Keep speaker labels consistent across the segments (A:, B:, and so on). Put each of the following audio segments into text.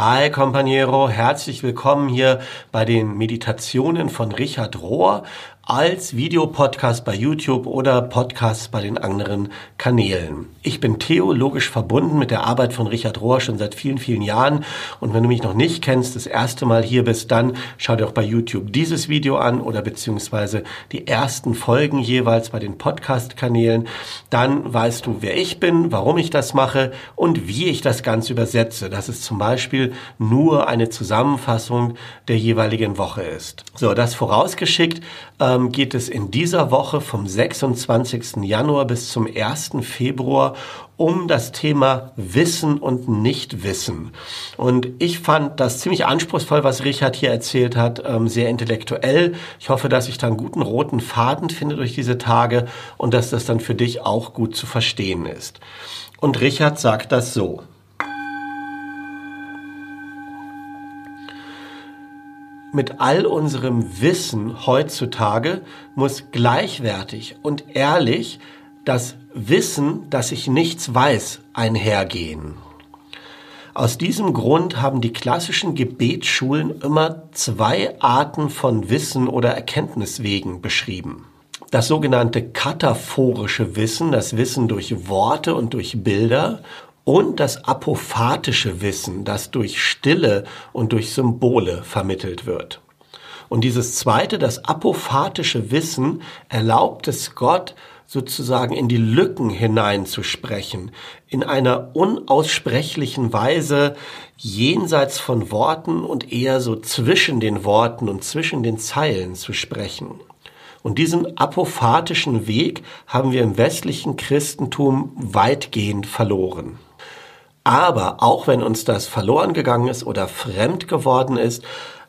A: Hi Companiero, herzlich willkommen hier bei den Meditationen von Richard Rohr als Videopodcast bei YouTube oder Podcast bei den anderen Kanälen. Ich bin theologisch verbunden mit der Arbeit von Richard Rohr schon seit vielen, vielen Jahren. Und wenn du mich noch nicht kennst, das erste Mal hier bist, dann schau dir auch bei YouTube dieses Video an oder beziehungsweise die ersten Folgen jeweils bei den Podcast-Kanälen. Dann weißt du, wer ich bin, warum ich das mache und wie ich das Ganze übersetze. Das ist zum Beispiel nur eine Zusammenfassung der jeweiligen Woche ist. So, das vorausgeschickt. Äh, ähm, geht es in dieser Woche vom 26. Januar bis zum 1. Februar um das Thema Wissen und Nichtwissen. Und ich fand das ziemlich anspruchsvoll, was Richard hier erzählt hat, ähm, sehr intellektuell. Ich hoffe, dass ich da einen guten roten Faden finde durch diese Tage und dass das dann für dich auch gut zu verstehen ist. Und Richard sagt das so. Mit all unserem Wissen heutzutage muss gleichwertig und ehrlich das Wissen, dass ich nichts weiß, einhergehen. Aus diesem Grund haben die klassischen Gebetsschulen immer zwei Arten von Wissen oder Erkenntniswegen beschrieben. Das sogenannte kataphorische Wissen, das Wissen durch Worte und durch Bilder und das apophatische Wissen, das durch Stille und durch Symbole vermittelt wird. Und dieses zweite, das apophatische Wissen, erlaubt es Gott, sozusagen in die Lücken hineinzusprechen, in einer unaussprechlichen Weise jenseits von Worten und eher so zwischen den Worten und zwischen den Zeilen zu sprechen. Und diesen apophatischen Weg haben wir im westlichen Christentum weitgehend verloren. Aber auch wenn uns das verloren gegangen ist oder fremd geworden ist,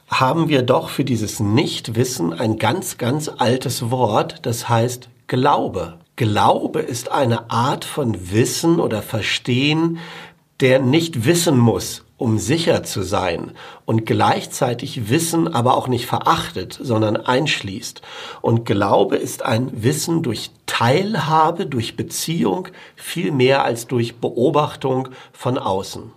A: haben wir doch für dieses Nichtwissen ein ganz, ganz altes Wort, das heißt Glaube. Glaube ist eine Art von Wissen oder Verstehen, der nicht wissen muss, um sicher zu sein und gleichzeitig Wissen aber auch nicht verachtet, sondern einschließt. Und Glaube ist ein Wissen durch Teilhabe, durch Beziehung, viel mehr als durch Beobachtung von außen.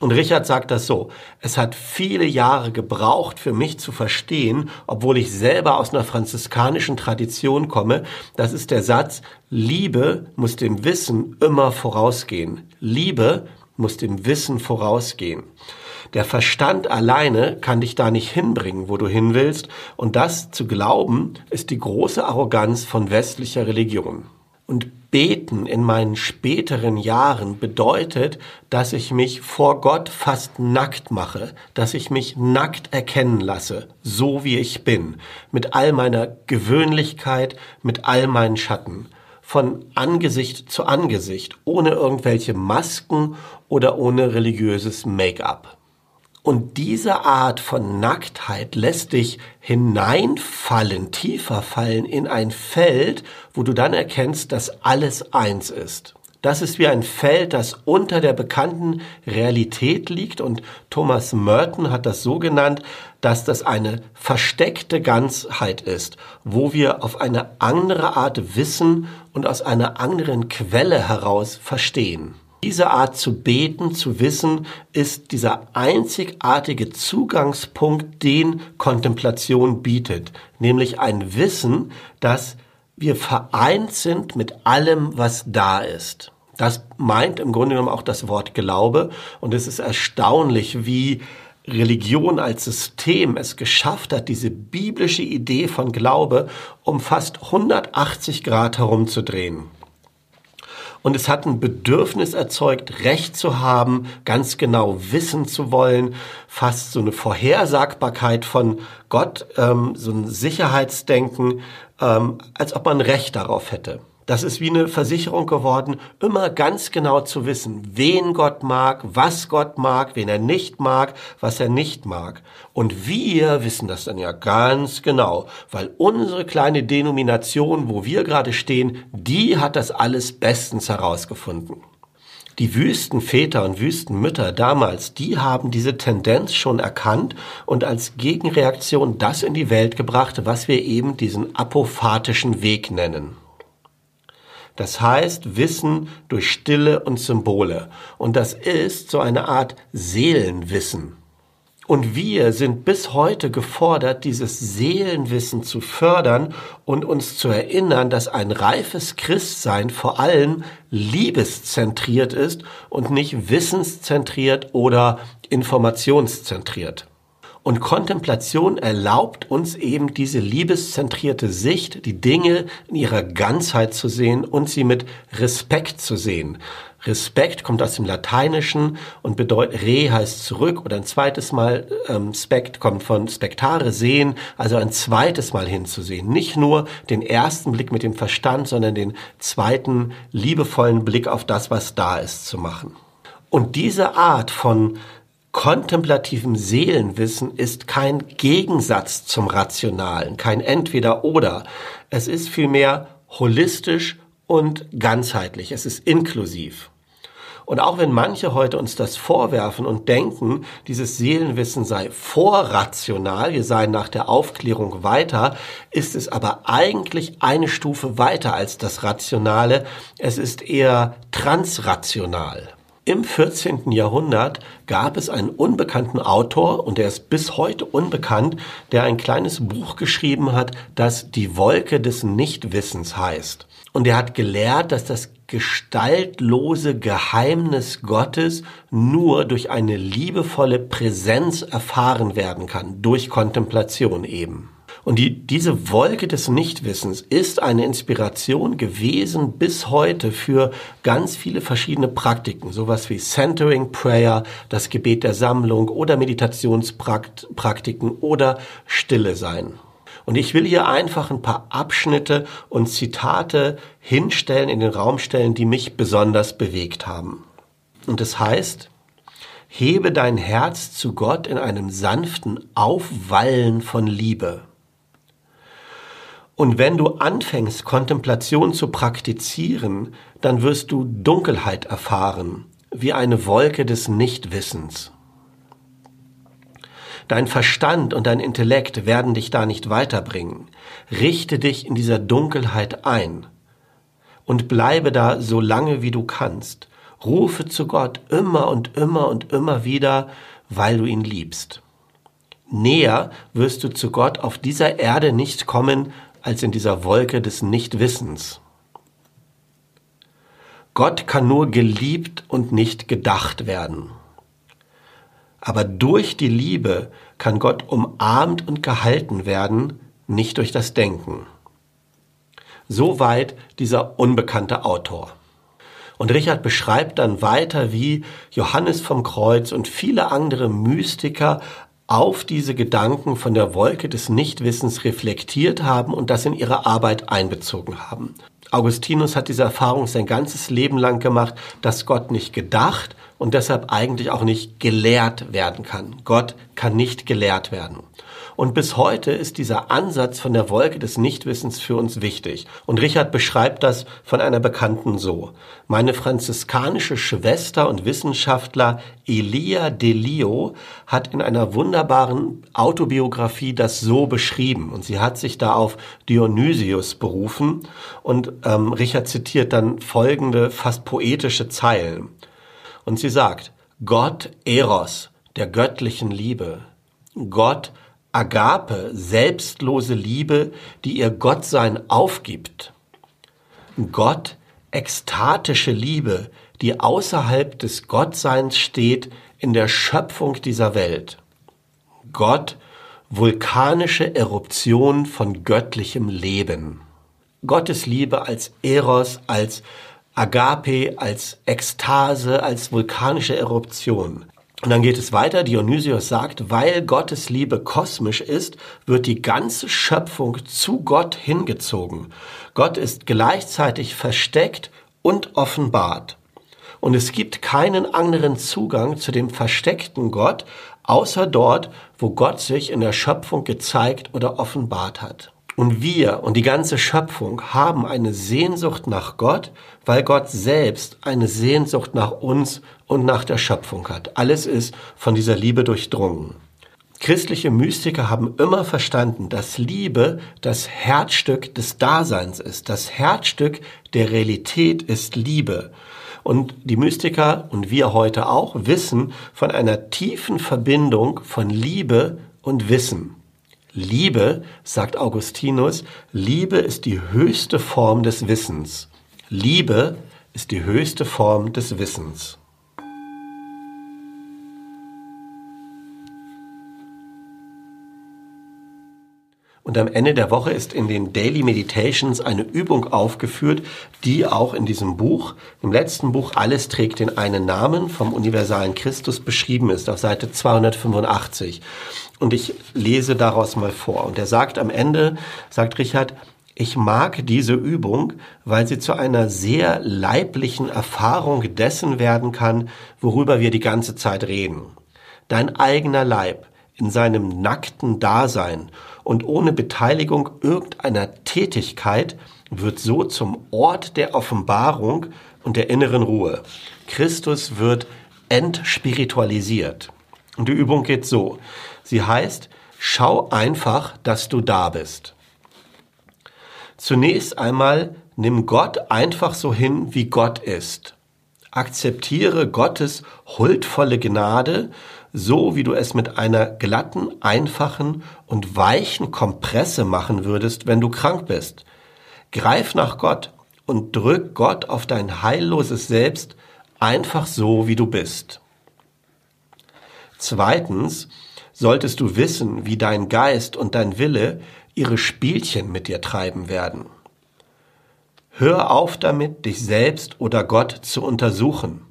A: Und Richard sagt das so, es hat viele Jahre gebraucht für mich zu verstehen, obwohl ich selber aus einer franziskanischen Tradition komme, das ist der Satz, Liebe muss dem Wissen immer vorausgehen. Liebe muss dem Wissen vorausgehen. Der Verstand alleine kann dich da nicht hinbringen, wo du hin willst, und das zu glauben, ist die große Arroganz von westlicher Religion. Und beten in meinen späteren Jahren bedeutet, dass ich mich vor Gott fast nackt mache, dass ich mich nackt erkennen lasse, so wie ich bin, mit all meiner Gewöhnlichkeit, mit all meinen Schatten von Angesicht zu Angesicht, ohne irgendwelche Masken oder ohne religiöses Make-up. Und diese Art von Nacktheit lässt dich hineinfallen, tiefer fallen in ein Feld, wo du dann erkennst, dass alles eins ist. Das ist wie ein Feld, das unter der bekannten Realität liegt und Thomas Merton hat das so genannt, dass das eine versteckte Ganzheit ist, wo wir auf eine andere Art wissen und aus einer anderen Quelle heraus verstehen. Diese Art zu beten, zu wissen, ist dieser einzigartige Zugangspunkt, den Kontemplation bietet, nämlich ein Wissen, dass wir vereint sind mit allem, was da ist. Das meint im Grunde genommen auch das Wort Glaube. Und es ist erstaunlich, wie Religion als System es geschafft hat, diese biblische Idee von Glaube um fast 180 Grad herumzudrehen. Und es hat ein Bedürfnis erzeugt, Recht zu haben, ganz genau wissen zu wollen, fast so eine Vorhersagbarkeit von Gott, ähm, so ein Sicherheitsdenken, ähm, als ob man Recht darauf hätte. Das ist wie eine Versicherung geworden, immer ganz genau zu wissen, wen Gott mag, was Gott mag, wen er nicht mag, was er nicht mag. Und wir wissen das dann ja ganz genau, weil unsere kleine Denomination, wo wir gerade stehen, die hat das alles bestens herausgefunden. Die Wüstenväter und Wüstenmütter damals, die haben diese Tendenz schon erkannt und als Gegenreaktion das in die Welt gebracht, was wir eben diesen apophatischen Weg nennen. Das heißt Wissen durch Stille und Symbole. Und das ist so eine Art Seelenwissen. Und wir sind bis heute gefordert, dieses Seelenwissen zu fördern und uns zu erinnern, dass ein reifes Christsein vor allem liebeszentriert ist und nicht wissenszentriert oder informationszentriert. Und Kontemplation erlaubt uns eben diese liebeszentrierte Sicht, die Dinge in ihrer Ganzheit zu sehen und sie mit Respekt zu sehen. Respekt kommt aus dem Lateinischen und bedeutet, re heißt zurück oder ein zweites Mal, ähm, spect kommt von spektare sehen, also ein zweites Mal hinzusehen. Nicht nur den ersten Blick mit dem Verstand, sondern den zweiten liebevollen Blick auf das, was da ist, zu machen. Und diese Art von kontemplativem Seelenwissen ist kein Gegensatz zum Rationalen, kein Entweder-Oder. Es ist vielmehr holistisch und ganzheitlich. Es ist inklusiv. Und auch wenn manche heute uns das vorwerfen und denken, dieses Seelenwissen sei vorrational, wir seien nach der Aufklärung weiter, ist es aber eigentlich eine Stufe weiter als das Rationale. Es ist eher transrational. Im 14. Jahrhundert gab es einen unbekannten Autor, und der ist bis heute unbekannt, der ein kleines Buch geschrieben hat, das Die Wolke des Nichtwissens heißt. Und er hat gelehrt, dass das gestaltlose Geheimnis Gottes nur durch eine liebevolle Präsenz erfahren werden kann, durch Kontemplation eben. Und die, diese Wolke des Nichtwissens ist eine Inspiration gewesen bis heute für ganz viele verschiedene Praktiken, sowas wie Centering Prayer, das Gebet der Sammlung oder Meditationspraktiken oder Stille sein. Und ich will hier einfach ein paar Abschnitte und Zitate hinstellen, in den Raum stellen, die mich besonders bewegt haben. Und das heißt, hebe dein Herz zu Gott in einem sanften Aufwallen von Liebe. Und wenn du anfängst, Kontemplation zu praktizieren, dann wirst du Dunkelheit erfahren, wie eine Wolke des Nichtwissens. Dein Verstand und dein Intellekt werden dich da nicht weiterbringen. Richte dich in dieser Dunkelheit ein und bleibe da so lange wie du kannst. Rufe zu Gott immer und immer und immer wieder, weil du ihn liebst. Näher wirst du zu Gott auf dieser Erde nicht kommen, als in dieser Wolke des Nichtwissens. Gott kann nur geliebt und nicht gedacht werden. Aber durch die Liebe kann Gott umarmt und gehalten werden, nicht durch das Denken. Soweit dieser unbekannte Autor. Und Richard beschreibt dann weiter, wie Johannes vom Kreuz und viele andere Mystiker auf diese Gedanken von der Wolke des Nichtwissens reflektiert haben und das in ihre Arbeit einbezogen haben. Augustinus hat diese Erfahrung sein ganzes Leben lang gemacht, dass Gott nicht gedacht und deshalb eigentlich auch nicht gelehrt werden kann. Gott kann nicht gelehrt werden. Und bis heute ist dieser Ansatz von der Wolke des Nichtwissens für uns wichtig. Und Richard beschreibt das von einer Bekannten so. Meine franziskanische Schwester und Wissenschaftler Elia Delio hat in einer wunderbaren Autobiografie das so beschrieben. Und sie hat sich da auf Dionysius berufen. Und ähm, Richard zitiert dann folgende fast poetische Zeilen. Und sie sagt, Gott Eros, der göttlichen Liebe. Gott Agape, selbstlose Liebe, die ihr Gottsein aufgibt. Gott, ekstatische Liebe, die außerhalb des Gottseins steht in der Schöpfung dieser Welt. Gott, vulkanische Eruption von göttlichem Leben. Gottes Liebe als Eros, als Agape, als Ekstase, als vulkanische Eruption. Und dann geht es weiter. Dionysius sagt, weil Gottes Liebe kosmisch ist, wird die ganze Schöpfung zu Gott hingezogen. Gott ist gleichzeitig versteckt und offenbart. Und es gibt keinen anderen Zugang zu dem versteckten Gott, außer dort, wo Gott sich in der Schöpfung gezeigt oder offenbart hat. Und wir und die ganze Schöpfung haben eine Sehnsucht nach Gott, weil Gott selbst eine Sehnsucht nach uns und nach der Schöpfung hat. Alles ist von dieser Liebe durchdrungen. Christliche Mystiker haben immer verstanden, dass Liebe das Herzstück des Daseins ist. Das Herzstück der Realität ist Liebe. Und die Mystiker und wir heute auch wissen von einer tiefen Verbindung von Liebe und Wissen. Liebe, sagt Augustinus, Liebe ist die höchste Form des Wissens. Liebe ist die höchste Form des Wissens. Und am Ende der Woche ist in den Daily Meditations eine Übung aufgeführt, die auch in diesem Buch, im letzten Buch Alles trägt den einen Namen vom universalen Christus beschrieben ist, auf Seite 285. Und ich lese daraus mal vor. Und er sagt am Ende, sagt Richard, ich mag diese Übung, weil sie zu einer sehr leiblichen Erfahrung dessen werden kann, worüber wir die ganze Zeit reden. Dein eigener Leib in seinem nackten Dasein und ohne Beteiligung irgendeiner Tätigkeit wird so zum Ort der Offenbarung und der inneren Ruhe. Christus wird entspiritualisiert. Und die Übung geht so. Sie heißt, schau einfach, dass du da bist. Zunächst einmal nimm Gott einfach so hin, wie Gott ist. Akzeptiere Gottes huldvolle Gnade so wie du es mit einer glatten, einfachen und weichen Kompresse machen würdest, wenn du krank bist. Greif nach Gott und drück Gott auf dein heilloses Selbst einfach so, wie du bist. Zweitens solltest du wissen, wie dein Geist und dein Wille ihre Spielchen mit dir treiben werden. Hör auf damit, dich selbst oder Gott zu untersuchen.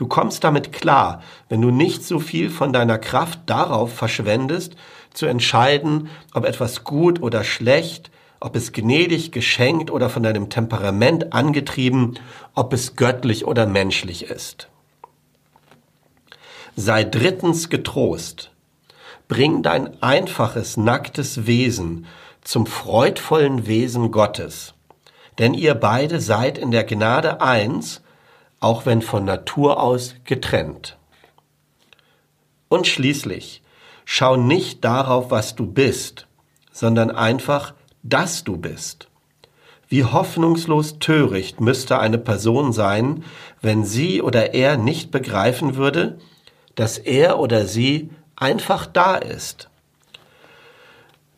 A: Du kommst damit klar, wenn du nicht so viel von deiner Kraft darauf verschwendest, zu entscheiden, ob etwas gut oder schlecht, ob es gnädig geschenkt oder von deinem Temperament angetrieben, ob es göttlich oder menschlich ist. Sei drittens getrost. Bring dein einfaches, nacktes Wesen zum freudvollen Wesen Gottes. Denn ihr beide seid in der Gnade eins auch wenn von Natur aus getrennt. Und schließlich, schau nicht darauf, was du bist, sondern einfach, dass du bist. Wie hoffnungslos töricht müsste eine Person sein, wenn sie oder er nicht begreifen würde, dass er oder sie einfach da ist.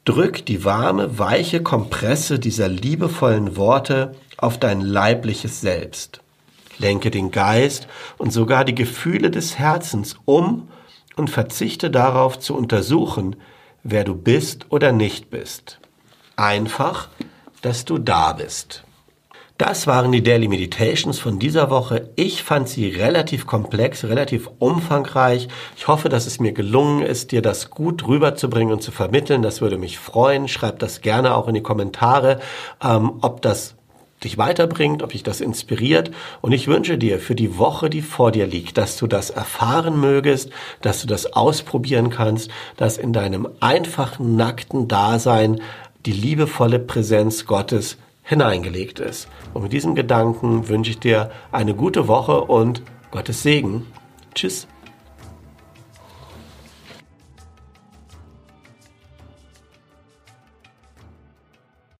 A: Drück die warme, weiche Kompresse dieser liebevollen Worte auf dein leibliches Selbst lenke den Geist und sogar die Gefühle des Herzens um und verzichte darauf zu untersuchen, wer du bist oder nicht bist. Einfach, dass du da bist. Das waren die Daily Meditations von dieser Woche. Ich fand sie relativ komplex, relativ umfangreich. Ich hoffe, dass es mir gelungen ist, dir das gut rüberzubringen und zu vermitteln. Das würde mich freuen. Schreib das gerne auch in die Kommentare, ähm, ob das dich weiterbringt, ob dich das inspiriert. Und ich wünsche dir für die Woche, die vor dir liegt, dass du das erfahren mögest, dass du das ausprobieren kannst, dass in deinem einfachen, nackten Dasein die liebevolle Präsenz Gottes hineingelegt ist. Und mit diesem Gedanken wünsche ich dir eine gute Woche und Gottes Segen. Tschüss.